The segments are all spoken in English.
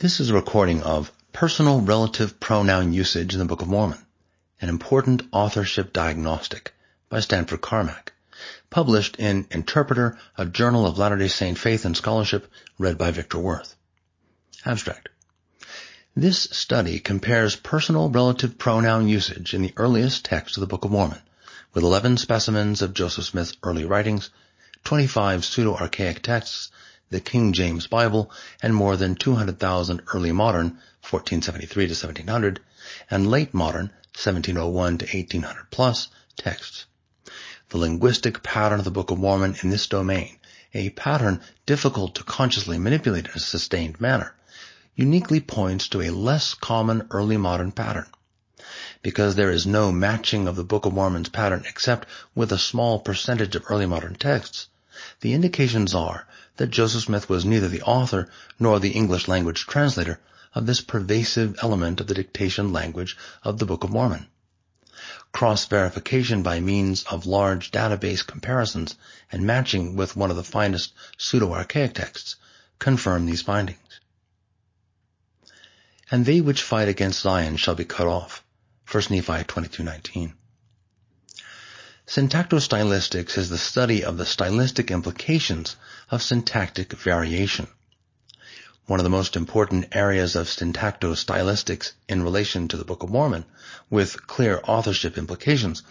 This is a recording of Personal Relative Pronoun Usage in the Book of Mormon, an important authorship diagnostic by Stanford Carmack, published in Interpreter, a Journal of Latter-day Saint Faith and Scholarship, read by Victor Worth. Abstract. This study compares personal relative pronoun usage in the earliest text of the Book of Mormon, with 11 specimens of Joseph Smith's early writings, 25 pseudo-archaic texts, the King James Bible, and more than 200,000 early modern, 1473 to 1700, and late modern, 1701 to 1800 plus, texts. The linguistic pattern of the Book of Mormon in this domain, a pattern difficult to consciously manipulate in a sustained manner, uniquely points to a less common early modern pattern. Because there is no matching of the Book of Mormon's pattern except with a small percentage of early modern texts, the indications are that Joseph Smith was neither the author nor the English language translator of this pervasive element of the dictation language of the Book of Mormon. Cross-verification by means of large database comparisons and matching with one of the finest pseudo-archaic texts confirm these findings. And they which fight against Zion shall be cut off. 1 Nephi 22:19. Syntactostylistics is the study of the stylistic implications of syntactic variation. One of the most important areas of syntactostylistics in relation to the Book of Mormon, with clear authorship implications,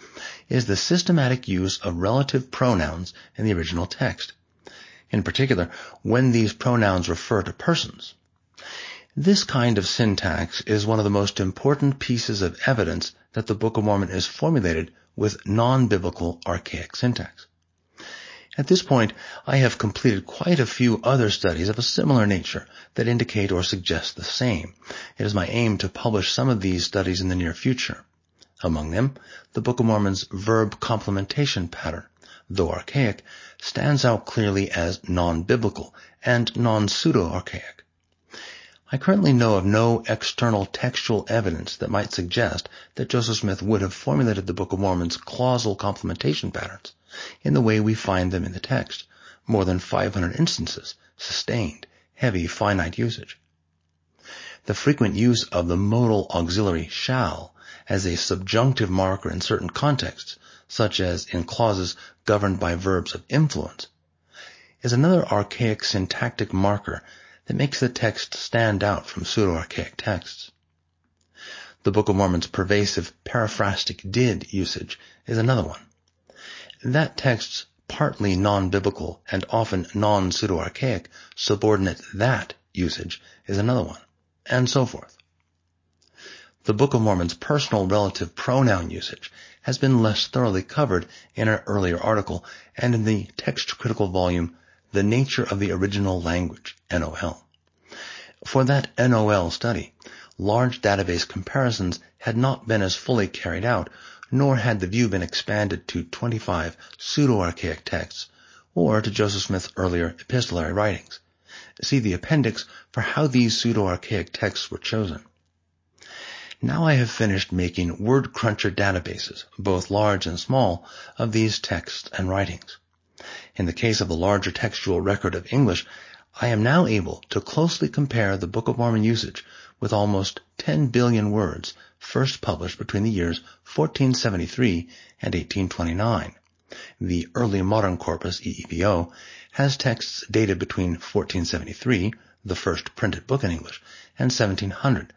is the systematic use of relative pronouns in the original text. In particular, when these pronouns refer to persons. This kind of syntax is one of the most important pieces of evidence that the Book of Mormon is formulated with non-biblical archaic syntax. At this point, I have completed quite a few other studies of a similar nature that indicate or suggest the same. It is my aim to publish some of these studies in the near future. Among them, the Book of Mormon's verb complementation pattern, though archaic, stands out clearly as non-biblical and non-pseudo-archaic. I currently know of no external textual evidence that might suggest that Joseph Smith would have formulated the Book of Mormon's clausal complementation patterns in the way we find them in the text, more than 500 instances, sustained, heavy, finite usage. The frequent use of the modal auxiliary shall as a subjunctive marker in certain contexts, such as in clauses governed by verbs of influence, is another archaic syntactic marker that makes the text stand out from pseudo-archaic texts. The Book of Mormon's pervasive periphrastic did usage is another one. That text's partly non-biblical and often non-pseudo-archaic subordinate that usage is another one, and so forth. The Book of Mormon's personal relative pronoun usage has been less thoroughly covered in an earlier article and in the text critical volume the nature of the original language, NOL. For that NOL study, large database comparisons had not been as fully carried out, nor had the view been expanded to 25 pseudo-archaic texts, or to Joseph Smith's earlier epistolary writings. See the appendix for how these pseudo-archaic texts were chosen. Now I have finished making WordCruncher databases, both large and small, of these texts and writings. In the case of the larger textual record of English, I am now able to closely compare the Book of Mormon usage with almost 10 billion words first published between the years 1473 and 1829. The Early Modern Corpus, EEBO, has texts dated between 1473, the first printed book in English, and 1700.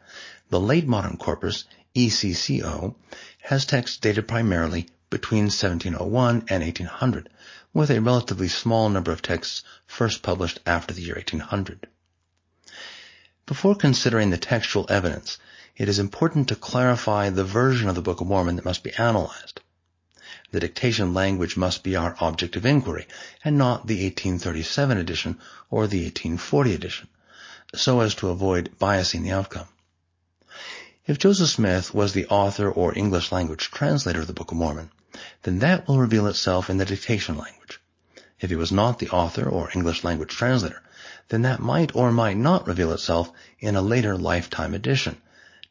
The Late Modern Corpus, ECCO, has texts dated primarily between 1701 and 1800, with a relatively small number of texts first published after the year 1800. Before considering the textual evidence, it is important to clarify the version of the Book of Mormon that must be analyzed. The dictation language must be our object of inquiry, and not the 1837 edition or the 1840 edition, so as to avoid biasing the outcome. If Joseph Smith was the author or English language translator of the Book of Mormon, then that will reveal itself in the dictation language. If he was not the author or English language translator, then that might or might not reveal itself in a later lifetime edition,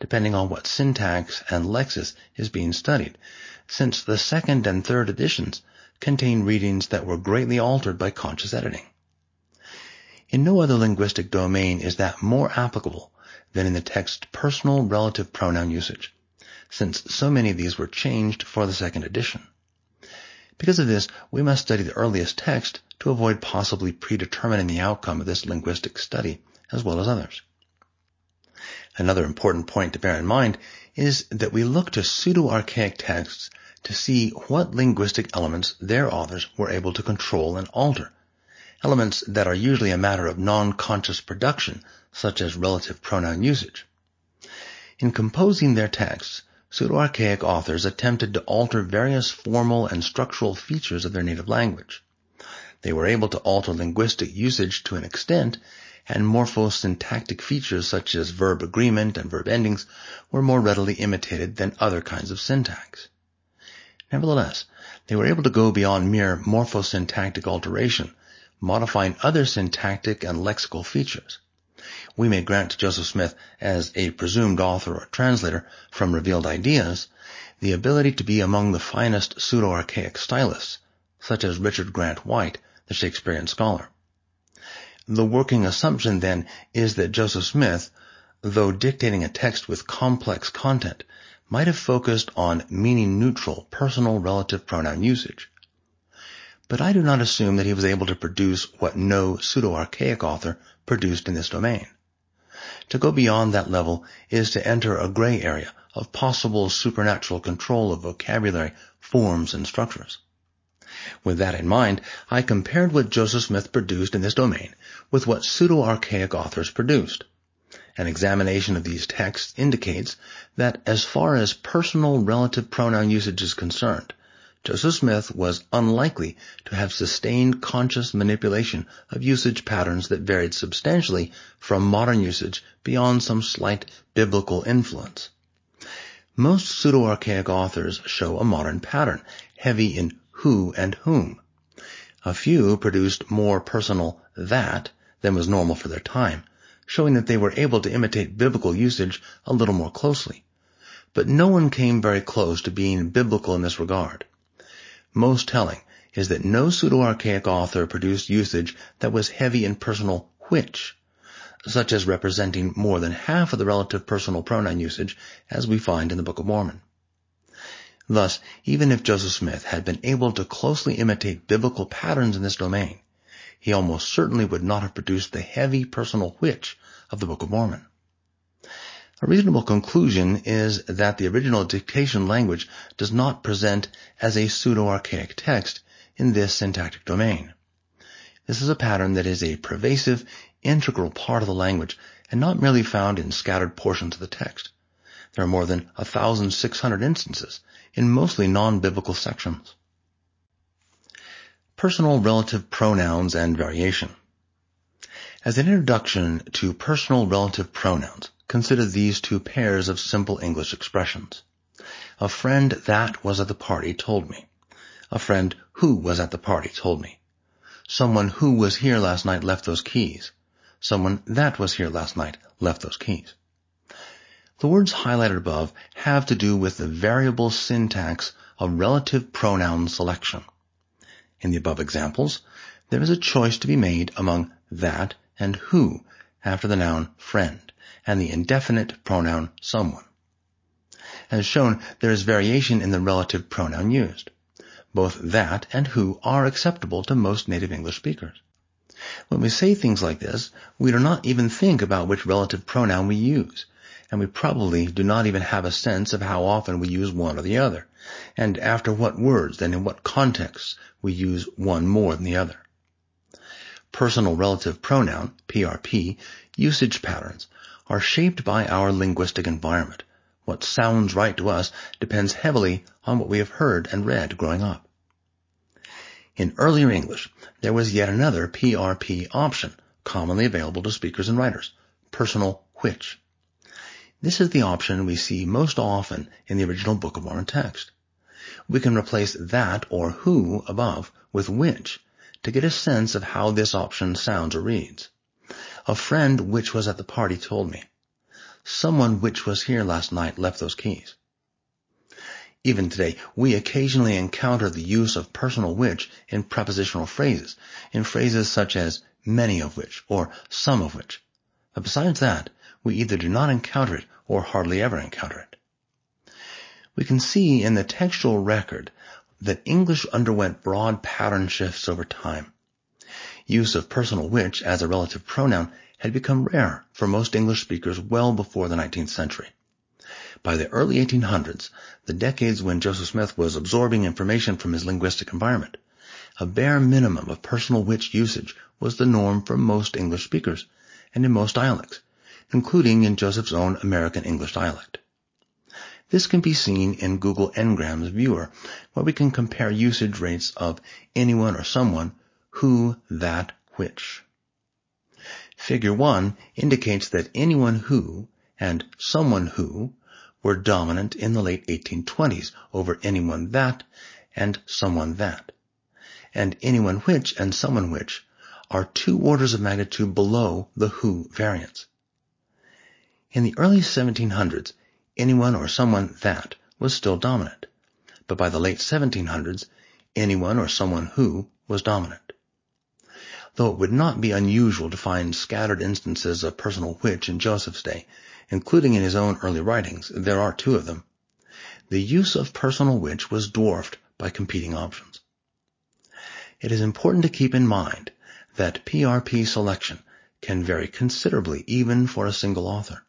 depending on what syntax and lexis is being studied, since the second and third editions contain readings that were greatly altered by conscious editing. In no other linguistic domain is that more applicable than in the text's personal relative pronoun usage, since so many of these were changed for the second edition. Because of this, we must study the earliest text to avoid possibly predetermining the outcome of this linguistic study, as well as others. Another important point to bear in mind is that we look to pseudo-archaic texts to see what linguistic elements their authors were able to control and alter, elements that are usually a matter of non-conscious production, such as relative pronoun usage. In composing their texts, pseudo-archaic authors attempted to alter various formal and structural features of their native language. They were able to alter linguistic usage to an extent, and morphosyntactic features such as verb agreement and verb endings were more readily imitated than other kinds of syntax. Nevertheless, they were able to go beyond mere morphosyntactic alteration, modifying other syntactic and lexical features. We may grant to Joseph Smith, as a presumed author or translator from revealed ideas, the ability to be among the finest pseudo-archaic stylists, such as Richard Grant White, the Shakespearean scholar. The working assumption, then, is that Joseph Smith, though dictating a text with complex content, might have focused on meaning-neutral personal relative pronoun usage. But I do not assume that he was able to produce what no pseudo-archaic author produced in this domain. To go beyond that level is to enter a gray area of possible supernatural control of vocabulary, forms, and structures. With that in mind, I compared what Joseph Smith produced in this domain with what pseudo-archaic authors produced. An examination of these texts indicates that as far as personal relative pronoun usage is concerned, Joseph Smith was unlikely to have sustained conscious manipulation of usage patterns that varied substantially from modern usage beyond some slight biblical influence. Most pseudo-archaic authors show a modern pattern, heavy in who and whom. A few produced more personal that than was normal for their time, showing that they were able to imitate biblical usage a little more closely. But no one came very close to being biblical in this regard. Most telling is that no pseudo-archaic author produced usage that was heavy in personal which, such as representing more than half of the relative personal pronoun usage as we find in the Book of Mormon. Thus, even if Joseph Smith had been able to closely imitate biblical patterns in this domain, he almost certainly would not have produced the heavy personal which of the Book of Mormon. A reasonable conclusion is that the original dictation language does not present as a pseudo-archaic text in this syntactic domain. This is a pattern that is a pervasive, integral part of the language and not merely found in scattered portions of the text. There are more than 1,600 instances in mostly non-biblical sections personal relative pronouns and variation. As an introduction to personal relative pronouns, consider these two pairs of simple English expressions. A friend that was at the party told me. A friend who was at the party told me. Someone who was here last night left those keys. Someone that was here last night left those keys. The words highlighted above have to do with the variable syntax of relative pronoun selection. In the above examples, there is a choice to be made among that and who after the noun friend and the indefinite pronoun someone. As shown, there is variation in the relative pronoun used. Both that and who are acceptable to most native English speakers. When we say things like this, we do not even think about which relative pronoun we use, and we probably do not even have a sense of how often we use one or the other and after what words and in what contexts we use one more than the other. Personal relative pronoun, PRP, usage patterns are shaped by our linguistic environment. What sounds right to us depends heavily on what we have heard and read growing up. In earlier English, there was yet another PRP option, commonly available to speakers and writers, personal which. This is the option we see most often in the original Book of Mormon text. We can replace that or who above with which to get a sense of how this option sounds or reads. A friend which was at the party told me. Someone which was here last night left those keys. Even today, we occasionally encounter the use of personal which in prepositional phrases, in phrases such as many of which, or some of which. But besides that, we either do not encounter it or hardly ever encounter it. We can see in the textual record that English underwent broad pattern shifts over time. Use of personal which as a relative pronoun had become rare for most English speakers well before the 19th century. By the early 1800s, the decades when Joseph Smith was absorbing information from his linguistic environment, a bare minimum of personal which usage was the norm for most English speakers and in most dialects, including in Joseph's own American English dialect. This can be seen in Google Ngram's viewer, where we can compare usage rates of anyone or someone, who, that, which. Figure 1 indicates that anyone who and someone who were dominant in the late 1820s over anyone that and someone that. And anyone which and someone which are two orders of magnitude below the who variance. In the early 1700s, anyone or someone that was still dominant. But by the late 1700s, anyone or someone who was dominant. Though it would not be unusual to find scattered instances of personal which in Joseph's day, including in his own early writings, there are two of them. The use of personal which was dwarfed by competing options. It is important to keep in mind that PRP selection can vary considerably even for a single author.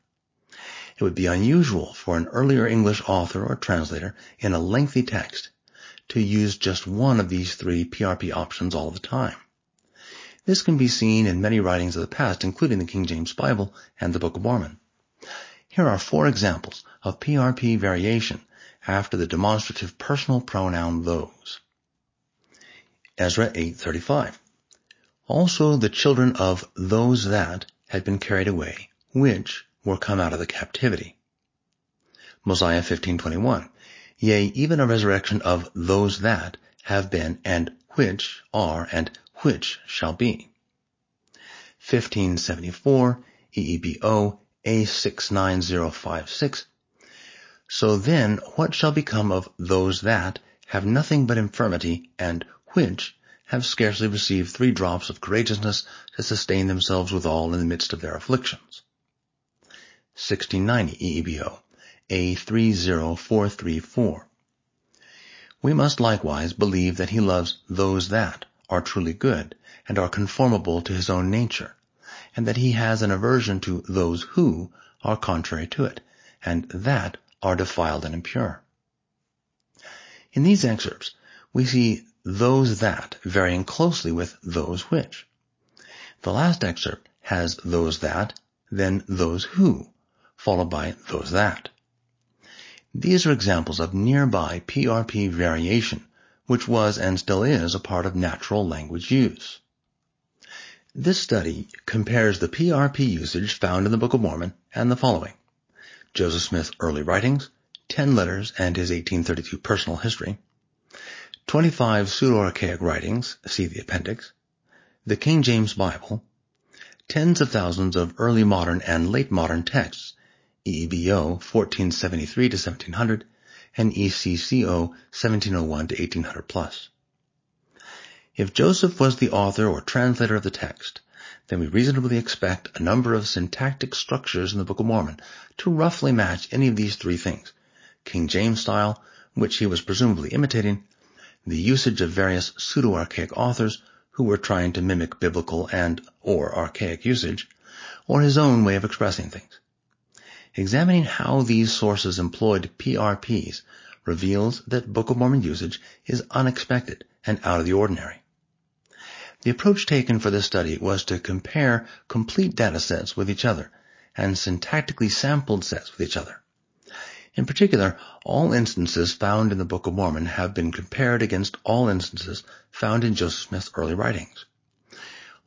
It would be unusual for an earlier English author or translator in a lengthy text to use just one of these three PRP options all the time. This can be seen in many writings of the past, including the King James Bible and the Book of Mormon. Here are four examples of PRP variation after the demonstrative personal pronoun those. Ezra 8:35. Also the children of those that had been carried away, which were come out of the captivity. Mosiah 15:21. Yea, even a resurrection of those that have been and which are and which shall be. 1574 EEBO A69056. So then what shall become of those that have nothing but infirmity and which have scarcely received three drops of courageousness to sustain themselves withal in the midst of their afflictions? 1690 EEBO A30434. We must likewise believe that he loves those that are truly good and are conformable to his own nature, and that he has an aversion to those who are contrary to it, and that are defiled and impure. In these excerpts, we see those that varying closely with those which. The last excerpt has those that, then those who, followed by those that. These are examples of nearby PRP variation, which was and still is a part of natural language use. This study compares the PRP usage found in the Book of Mormon and the following. Joseph Smith's early writings, 10 letters and his 1832 personal history, 25 Pseudo-Archaic writings, see the appendix, the King James Bible, tens of thousands of early modern and late modern texts, EEBO 1473 to 1700 and ECCO 1701 to 1800 plus. If Joseph was the author or translator of the text, then we reasonably expect a number of syntactic structures in the Book of Mormon to roughly match any of these three things. King James style, which he was presumably imitating, the usage of various pseudo-archaic authors who were trying to mimic biblical and or archaic usage, or his own way of expressing things. Examining how these sources employed PRPs reveals that Book of Mormon usage is unexpected and out of the ordinary. The approach taken for this study was to compare complete data sets with each other and syntactically sampled sets with each other. In particular, all instances found in the Book of Mormon have been compared against all instances found in Joseph Smith's early writings.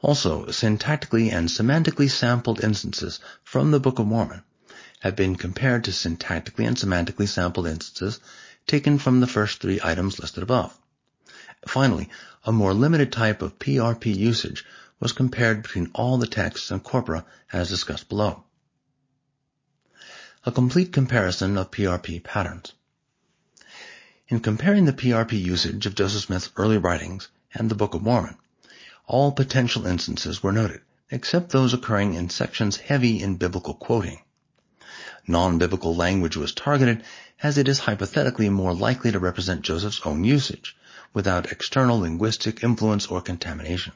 Also, syntactically and semantically sampled instances from the Book of Mormon have been compared to syntactically and semantically sampled instances taken from the first three items listed above. Finally, a more limited type of PRP usage was compared between all the texts and corpora as discussed below. A complete comparison of PRP patterns. In comparing the PRP usage of Joseph Smith's early writings and the Book of Mormon, All potential instances were noted, except those occurring in sections heavy in biblical quoting. Non-biblical language was targeted as it is hypothetically more likely to represent Joseph's own usage, without external linguistic influence or contamination.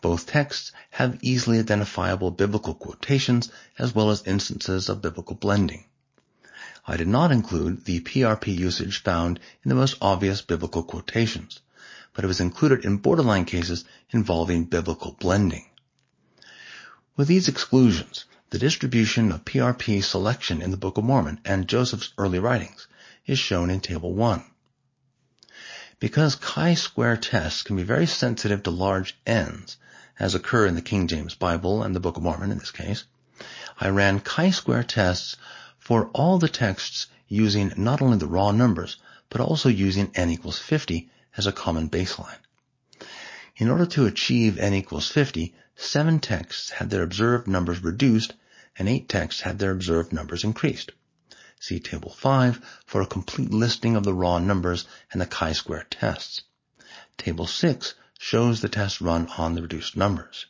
Both texts have easily identifiable biblical quotations as well as instances of biblical blending. I did not include the PRP usage found in the most obvious biblical quotations, but it was included in borderline cases involving biblical blending. With these exclusions, the distribution of PRP selection in the Book of Mormon and Joseph's early writings is shown in Table 1. Because chi-square tests can be very sensitive to large n's, as occur in the King James Bible and the Book of Mormon in this case, I ran chi-square tests for all the texts using not only the raw numbers, but also using n equals 50 as a common baseline. In order to achieve n equals 50, seven texts had their observed numbers reduced and eight texts had their observed numbers increased. See Table 5 for a complete listing of the raw numbers and the chi-square tests. Table 6 shows the test run on the reduced numbers.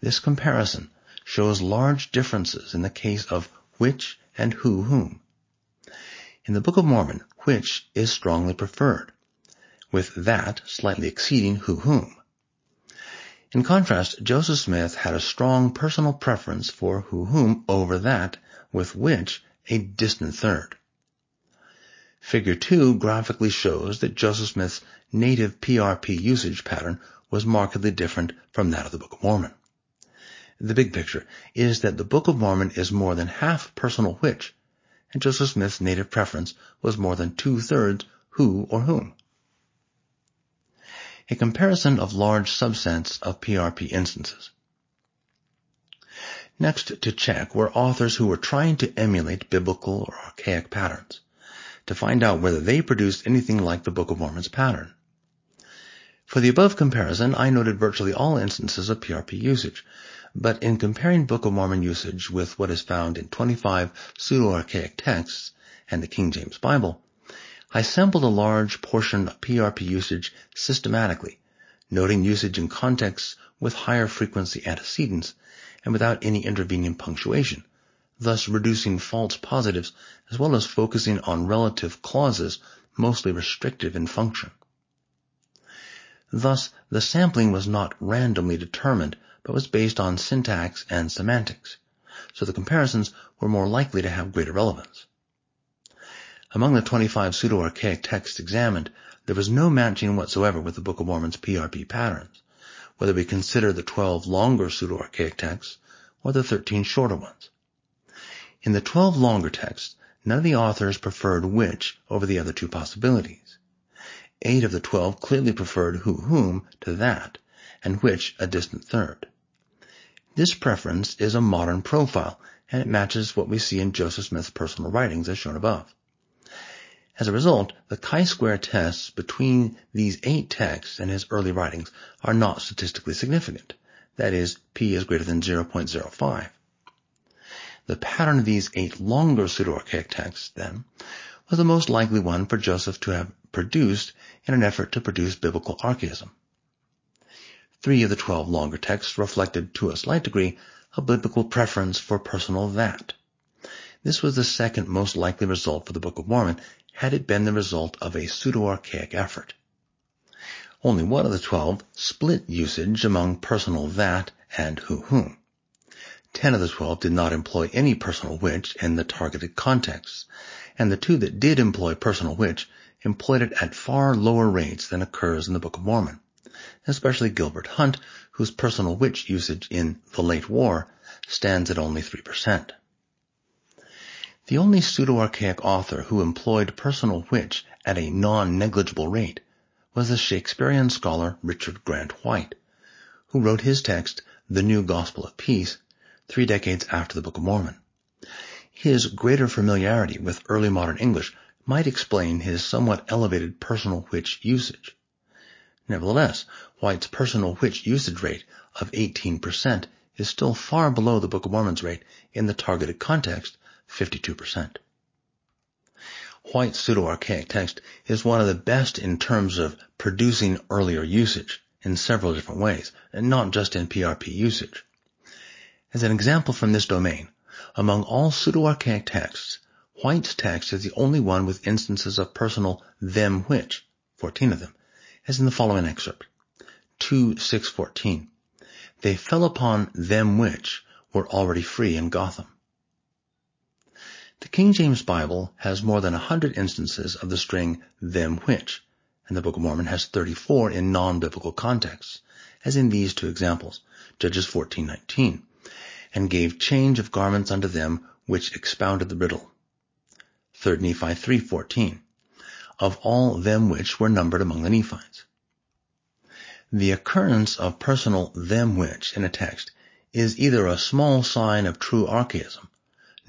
This comparison shows large differences in the case of which and who whom. In the Book of Mormon, which is strongly preferred, with that slightly exceeding who whom. In contrast, Joseph Smith had a strong personal preference for who whom over that, with which a distant third. Figure 2 graphically shows that Joseph Smith's native PRP usage pattern was markedly different from that of the Book of Mormon. The big picture is that the Book of Mormon is more than half personal which, and Joseph Smith's native preference was more than two-thirds who or whom. A comparison of large subsets of PRP instances. Next to check were authors who were trying to emulate biblical or archaic patterns to find out whether they produced anything like the Book of Mormon's pattern. For the above comparison, I noted virtually all instances of PRP usage, but in comparing Book of Mormon usage with what is found in 25 pseudo-archaic texts and the King James Bible, I sampled a large portion of PRP usage systematically, noting usage in contexts with higher frequency antecedents and without any intervening punctuation, thus reducing false positives as well as focusing on relative clauses mostly restrictive in function. Thus, the sampling was not randomly determined, but was based on syntax and semantics, so the comparisons were more likely to have greater relevance. Among the 25 pseudo-archaic texts examined, there was no matching whatsoever with the Book of Mormon's PRP patterns, whether we consider the 12 longer pseudo-archaic texts or the 13 shorter ones. In the 12 longer texts, none of the authors preferred which over the other two possibilities. Eight of the 12 clearly preferred who whom to that, and which a distant third. This preference is a modern profile, and it matches what we see in Joseph Smith's personal writings as shown above. As a result, the chi-square tests between these eight texts and his early writings are not statistically significant. That is, p is greater than 0.05. The pattern of these eight longer pseudo-archaic texts, then, was the most likely one for Joseph to have produced in an effort to produce biblical archaism. Three of the twelve longer texts reflected, to a slight degree, a biblical preference for personal that. This was the second most likely result for the Book of Mormon had it been the result of a pseudo-archaic effort. Only one of the twelve split usage among personal that and who whom. Ten of the twelve did not employ any personal which in the targeted contexts, and the two that did employ personal which employed it at far lower rates than occurs in the Book of Mormon, especially Gilbert Hunt, whose personal which usage in The Late War stands at only 3%. The only pseudo-archaic author who employed personal which at a non-negligible rate was the Shakespearean scholar Richard Grant White, who wrote his text, The New Gospel of Peace, three decades after the Book of Mormon. His greater familiarity with early modern English might explain his somewhat elevated personal which usage. Nevertheless, White's personal which usage rate of 18% is still far below the Book of Mormon's rate in the targeted context, 52%. White's pseudo-archaic text is one of the best in terms of producing earlier usage, in several different ways, and not just in PRP usage. As an example from this domain, among all pseudo-archaic texts, White's text is the only one with instances of personal them which, 14 of them, as in the following excerpt. 2.6.14. They fell upon them which were already free in Gotham. The King James Bible has more than a hundred instances of the string them which, and the Book of Mormon has 34 in non-biblical contexts, as in these two examples, Judges 14:19, and gave change of garments unto them which expounded the riddle. 3 Nephi 3:14, of all them which were numbered among the Nephites. The occurrence of personal them which in a text is either a small sign of true archaism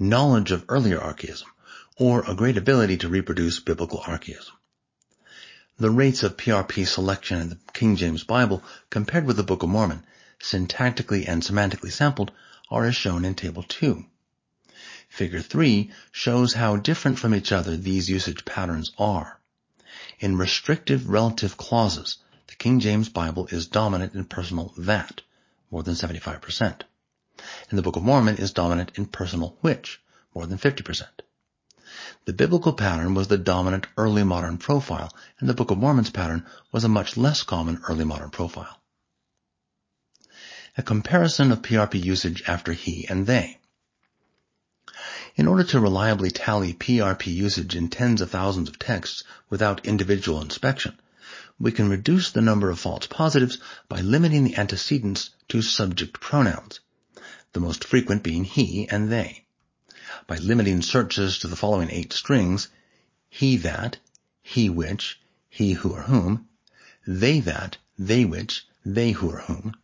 knowledge of earlier archaism, or a great ability to reproduce biblical archaism. The rates of PRP selection in the King James Bible compared with the Book of Mormon, syntactically and semantically sampled, are as shown in Table 2. Figure 3 shows how different from each other these usage patterns are. In restrictive relative clauses, the King James Bible is dominant in personal that, more than 75% and the Book of Mormon is dominant in personal which, more than 50%. The biblical pattern was the dominant early modern profile, and the Book of Mormon's pattern was a much less common early modern profile. A comparison of PRP usage after he and they. In order to reliably tally PRP usage in tens of thousands of texts without individual inspection, we can reduce the number of false positives by limiting the antecedents to subject pronouns the most frequent being he and they. By limiting searches to the following eight strings, he that, he which, he who or whom, they that, they which, they who or whom,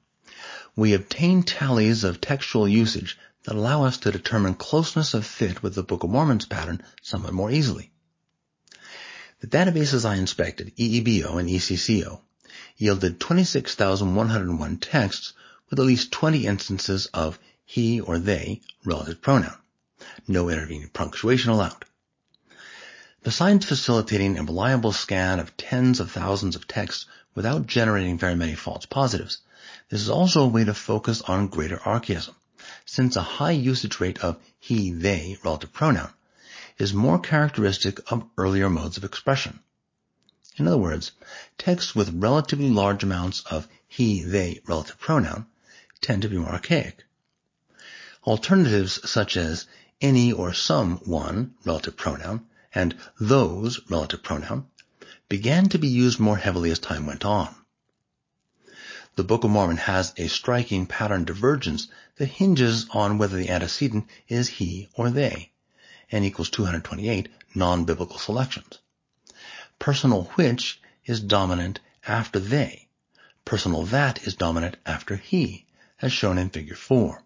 we obtain tallies of textual usage that allow us to determine closeness of fit with the Book of Mormon's pattern somewhat more easily. The databases I inspected, EEBO and ECCO, yielded 26,101 texts with at least 20 instances of he or they relative pronoun. No intervening punctuation allowed. Besides facilitating a reliable scan of tens of thousands of texts without generating very many false positives, this is also a way to focus on greater archaism, since a high usage rate of he, they relative pronoun is more characteristic of earlier modes of expression. In other words, texts with relatively large amounts of he, they relative pronoun tend to be more archaic. Alternatives such as any or some one relative pronoun and those relative pronoun began to be used more heavily as time went on. The Book of Mormon has a striking pattern divergence that hinges on whether the antecedent is he or they, n equals 228 non-biblical selections. Personal which is dominant after they. Personal that is dominant after he, as shown in figure 4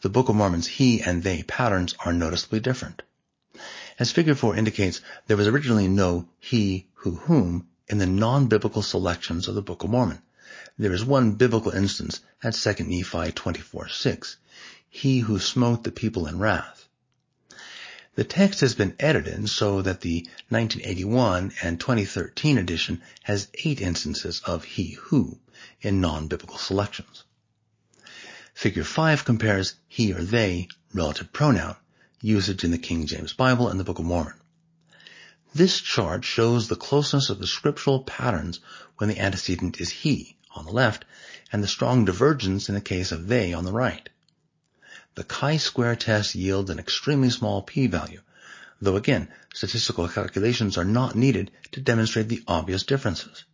the Book of Mormon's he and they patterns are noticeably different. As figure 4 indicates, there was originally no he, who, whom in the non-biblical selections of the Book of Mormon. There is one biblical instance at 2 Nephi 24:6, he who smote the people in wrath. The text has been edited so that the 1981 and 2013 edition has eight instances of he who in non-biblical selections. Figure 5 compares he or they relative pronoun usage in the King James Bible and the Book of Mormon. This chart shows the closeness of the scriptural patterns when the antecedent is he on the left and the strong divergence in the case of they on the right. The chi-square test yields an extremely small p-value, though again, statistical calculations are not needed to demonstrate the obvious differences.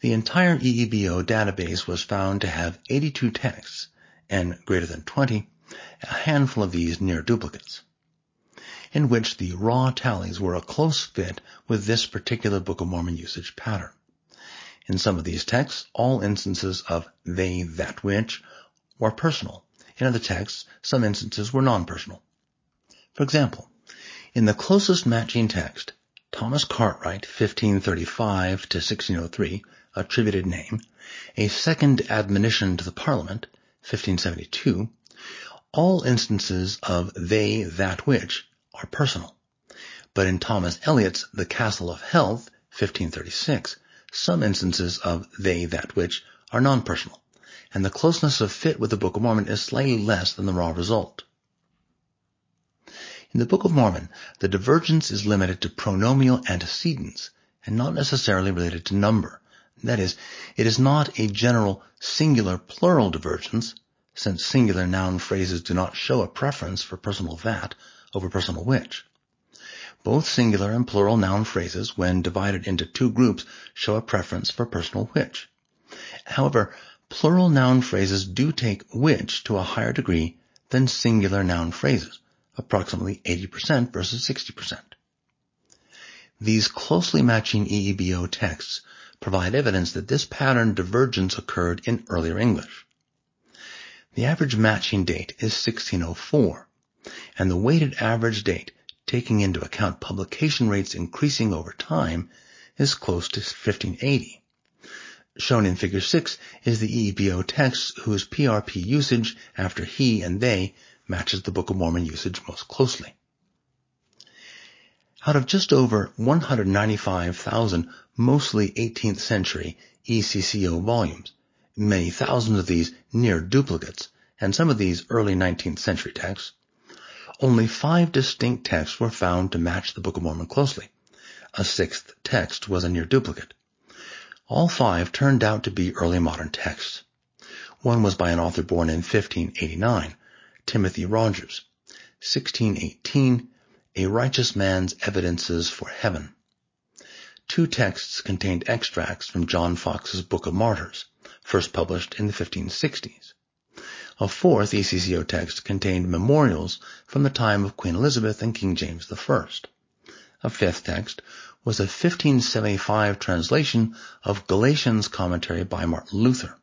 The entire EEBO database was found to have 82 texts, and greater than 20, a handful of these near duplicates, in which the raw tallies were a close fit with this particular Book of Mormon usage pattern. In some of these texts, all instances of they, that, which were personal. In other texts, some instances were non-personal. For example, in the closest matching text, Thomas Cartwright, 1535 to 1603, attributed name, a second admonition to the Parliament, 1572, all instances of they, that which are personal. But in Thomas Elyot's The Castle of Health, 1536, some instances of they, that, which are non-personal, and the closeness of fit with the Book of Mormon is slightly less than the raw result. In the Book of Mormon, the divergence is limited to pronomial antecedents and not necessarily related to number. That is, it is not a general singular plural divergence, since singular noun phrases do not show a preference for personal that over personal which. Both singular and plural noun phrases, when divided into two groups, show a preference for personal which. However, plural noun phrases do take which to a higher degree than singular noun phrases, approximately 80% versus 60%. These closely matching EEBO texts provide evidence that this pattern divergence occurred in earlier English. The average matching date is 1604, and the weighted average date, taking into account publication rates increasing over time, is close to 1580. Shown in figure 6 is the EEBO text whose PRP usage after he and they matches the Book of Mormon usage most closely. Out of just over 195,000 mostly 18th century ECCO volumes, many thousands of these near duplicates, and some of these early 19th century texts, only five distinct texts were found to match the Book of Mormon closely. A sixth text was a near duplicate. All five turned out to be early modern texts. One was by an author born in 1589, Timothy Rogers, 1618, A Righteous Man's Evidences for Heaven. Two texts contained extracts from John Foxe's Book of Martyrs, first published in the 1560s. A fourth ECCO text contained memorials from the time of Queen Elizabeth and King James I. A fifth text was a 1575 translation of Galatians commentary by Martin Luther.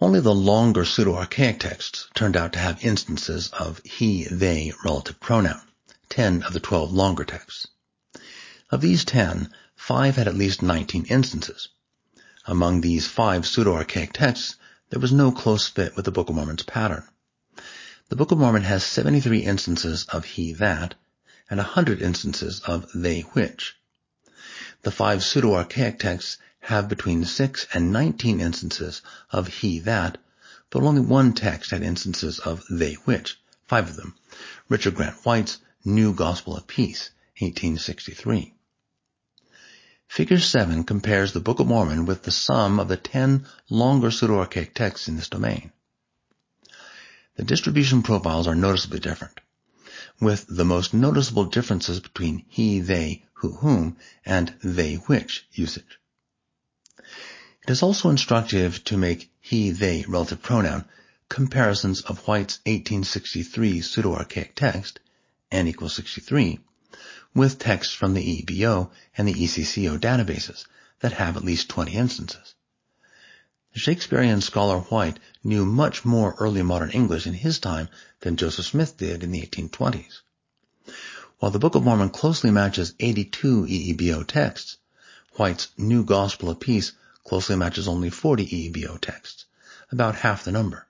Only the longer Pseudo-Archaic texts turned out to have instances of he, they relative pronoun, 10 of the 12 longer texts. Of these 10, 5 had at least 19 instances. Among these five Pseudo-Archaic texts, there was no close fit with the Book of Mormon's pattern. The Book of Mormon has 73 instances of he, that, and 100 instances of they, which. The five Pseudo-Archaic texts have between 6 and 19 instances of he that, but only one text had instances of they which, five of them. Richard Grant White's New Gospel of Peace, 1863. Figure 7 compares the Book of Mormon with the sum of the 10 longer Pseudo-Archaic texts in this domain. The distribution profiles are noticeably different, with the most noticeable differences between he, they, who, whom, and they, which usage. It is also instructive to make he, they relative pronoun comparisons of White's 1863 pseudo-archaic text, n equals 63, with texts from the EEBO and the ECCO databases that have at least 20 instances. The Shakespearean scholar White knew much more early modern English in his time than Joseph Smith did in the 1820s. While the Book of Mormon closely matches 82 EEBO texts, White's New Gospel of Peace closely matches only 40 EEBO texts, about half the number.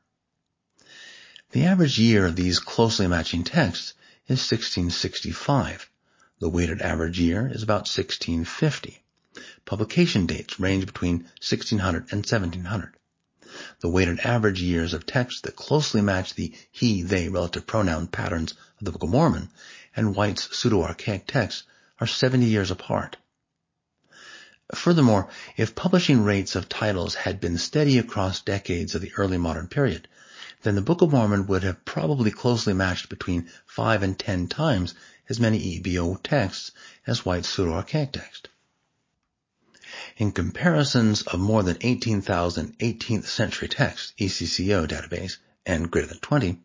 The average year of these closely matching texts is 1665. The weighted average year is about 1650. Publication dates range between 1600 and 1700. The weighted average years of texts that closely match the he, they relative pronoun patterns of the Book of Mormon and White's pseudo-archaic texts are 70 years apart. Furthermore, if publishing rates of titles had been steady across decades of the early modern period, then the Book of Mormon would have probably closely matched between 5 and 10 times as many EEBO texts as White's Pseudo-Archaic text. In comparisons of more than 18,000 18th century texts, ECCO database, and greater than 20,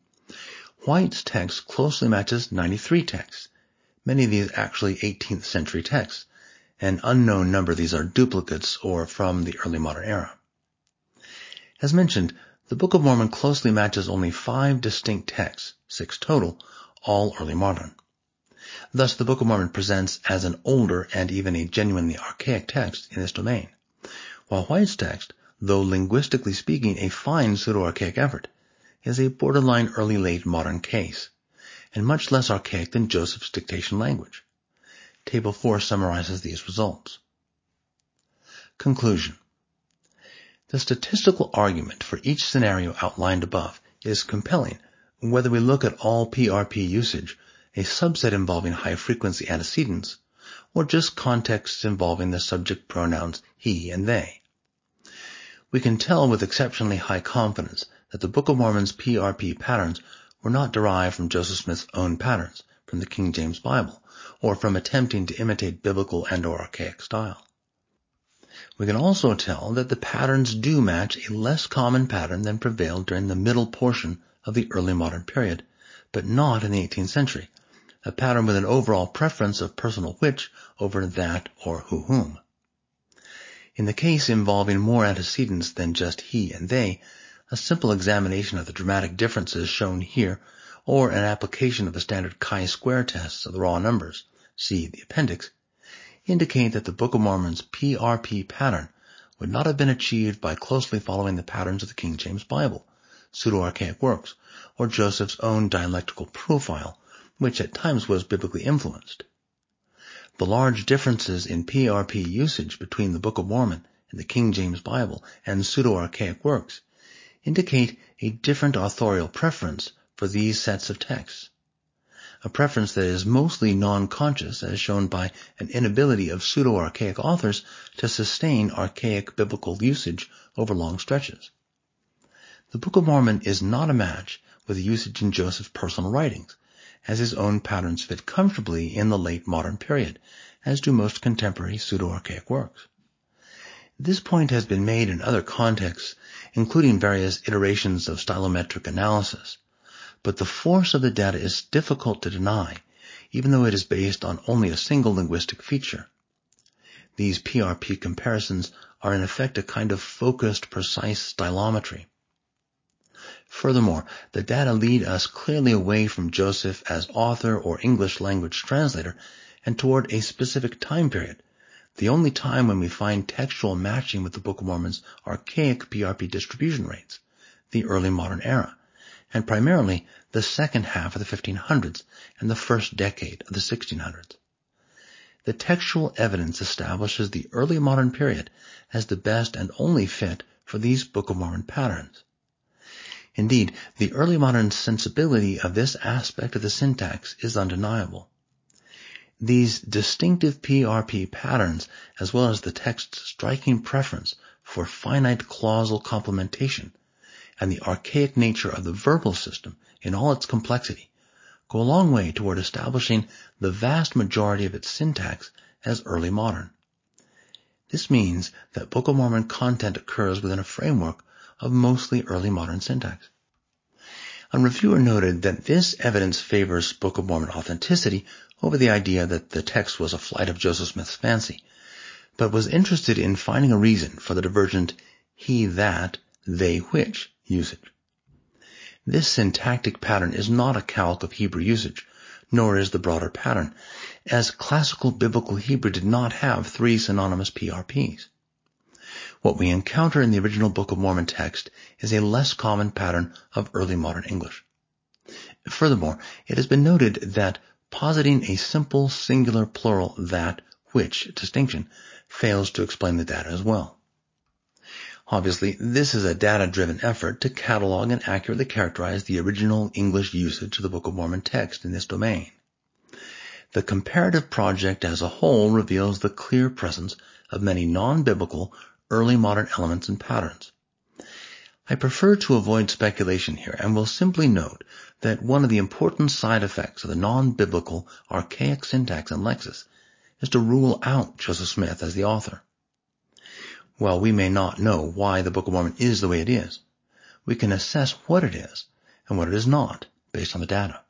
White's text closely matches 93 texts, many of these actually 18th century texts, an unknown number these are duplicates or from the early modern era. As mentioned, the Book of Mormon closely matches only five distinct texts, six total, all early modern. Thus, the Book of Mormon presents as an older and even a genuinely archaic text in this domain, while White's text, though linguistically speaking a fine pseudo-archaic effort, is a borderline early late modern case, and much less archaic than Joseph's dictation language. Table 4 summarizes these results. Conclusion. The statistical argument for each scenario outlined above is compelling whether we look at all PRP usage, a subset involving high-frequency antecedents, or just contexts involving the subject pronouns he and they. We can tell with exceptionally high confidence that the Book of Mormon's PRP patterns were not derived from Joseph Smith's own patterns from the King James Bible, or from attempting to imitate biblical and or archaic style. We can also tell that the patterns do match a less common pattern than prevailed during the middle portion of the early modern period, but not in the 18th century, a pattern with an overall preference of personal which over that or who whom. In the case involving more antecedents than just he and they, a simple examination of the dramatic differences shown here or an application of the standard chi-square tests of the raw numbers, see the appendix, indicate that the Book of Mormon's PRP pattern would not have been achieved by closely following the patterns of the King James Bible, pseudo-archaic works, or Joseph's own dialectical profile, which at times was biblically influenced. The large differences in PRP usage between the Book of Mormon and the King James Bible and pseudo-archaic works indicate a different authorial preference for these sets of texts. A preference that is mostly non-conscious as shown by an inability of pseudo-archaic authors to sustain archaic biblical usage over long stretches. The Book of Mormon is not a match with the usage in Joseph's personal writings, as his own patterns fit comfortably in the late modern period, as do most contemporary pseudo-archaic works. This point has been made in other contexts, including various iterations of stylometric analysis, but the force of the data is difficult to deny, even though it is based on only a single linguistic feature. These PRP comparisons are in effect a kind of focused, precise stylometry. Furthermore, the data lead us clearly away from Joseph as author or English language translator and toward a specific time period, the only time when we find textual matching with the Book of Mormon's archaic PRP distribution rates, the early modern era, and primarily the second half of the 1500s and the first decade of the 1600s. The textual evidence establishes the early modern period as the best and only fit for these Book of Mormon patterns. Indeed, the early modern sensibility of this aspect of the syntax is undeniable. These distinctive PRP patterns, as well as the text's striking preference for finite clausal complementation and the archaic nature of the verbal system in all its complexity, go a long way toward establishing the vast majority of its syntax as early modern. This means that Book of Mormon content occurs within a framework of mostly early modern syntax. A reviewer noted that this evidence favors Book of Mormon authenticity over the idea that the text was a flight of Joseph Smith's fancy, but was interested in finding a reason for the divergent he that, they which usage. This syntactic pattern is not a calque of Hebrew usage, nor is the broader pattern, as classical biblical Hebrew did not have three synonymous PRPs. What we encounter in the original Book of Mormon text is a less common pattern of early modern English. Furthermore, it has been noted that positing a simple singular plural that, which distinction fails to explain the data as well. Obviously, this is a data-driven effort to catalog and accurately characterize the original English usage of the Book of Mormon text in this domain. The comparative project as a whole reveals the clear presence of many non-biblical early modern elements and patterns. I prefer to avoid speculation here and will simply note that one of the important side effects of the non-biblical archaic syntax and lexis is to rule out Joseph Smith as the author. While we may not know why the Book of Mormon is the way it is, we can assess what it is and what it is not based on the data.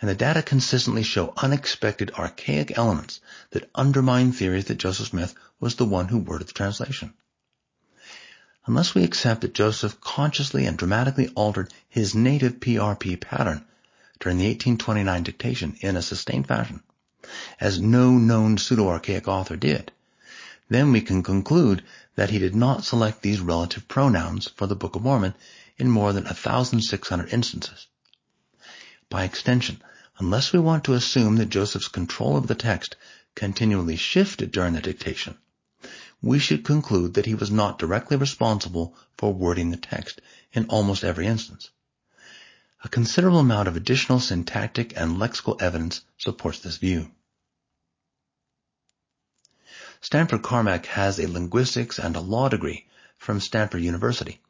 And the data consistently show unexpected archaic elements that undermine theories that Joseph Smith was the one who worded the translation. Unless we accept that Joseph consciously and dramatically altered his native PRP pattern during the 1829 dictation in a sustained fashion, as no known pseudo-archaic author did, then we can conclude that he did not select these relative pronouns for the Book of Mormon in more than 1,600 instances. By extension, unless we want to assume that Joseph's control of the text continually shifted during the dictation, we should conclude that he was not directly responsible for wording the text in almost every instance. A considerable amount of additional syntactic and lexical evidence supports this view. Stanford Carmack has a linguistics and a law degree from Stanford University,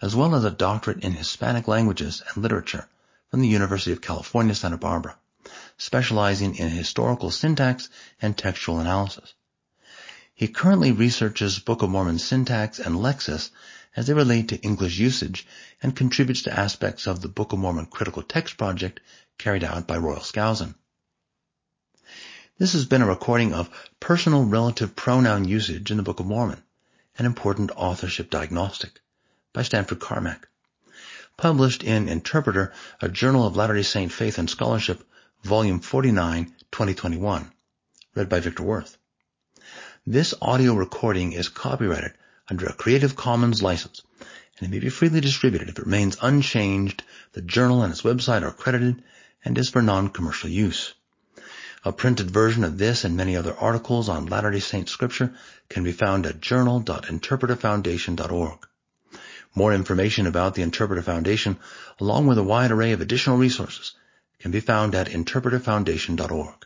as well as a doctorate in Hispanic languages and literature from the University of California, Santa Barbara, specializing in historical syntax and textual analysis. He currently researches Book of Mormon syntax and lexis as they relate to English usage and contributes to aspects of the Book of Mormon Critical Text Project carried out by Royal Skousen. This has been a recording of personal relative pronoun usage in the Book of Mormon, an important authorship diagnostic, by Stanford Carmack. Published in Interpreter, a Journal of Latter-day Saint Faith and Scholarship, Volume 49, 2021. Read by Victor Worth. This audio recording is copyrighted under a Creative Commons license, and it may be freely distributed if it remains unchanged. The journal and its website are credited and is for non-commercial use. A printed version of this and many other articles on Latter-day Saint scripture can be found at journal.interpreterfoundation.org. More information about the Interpreter Foundation, along with a wide array of additional resources, can be found at interpreterfoundation.org.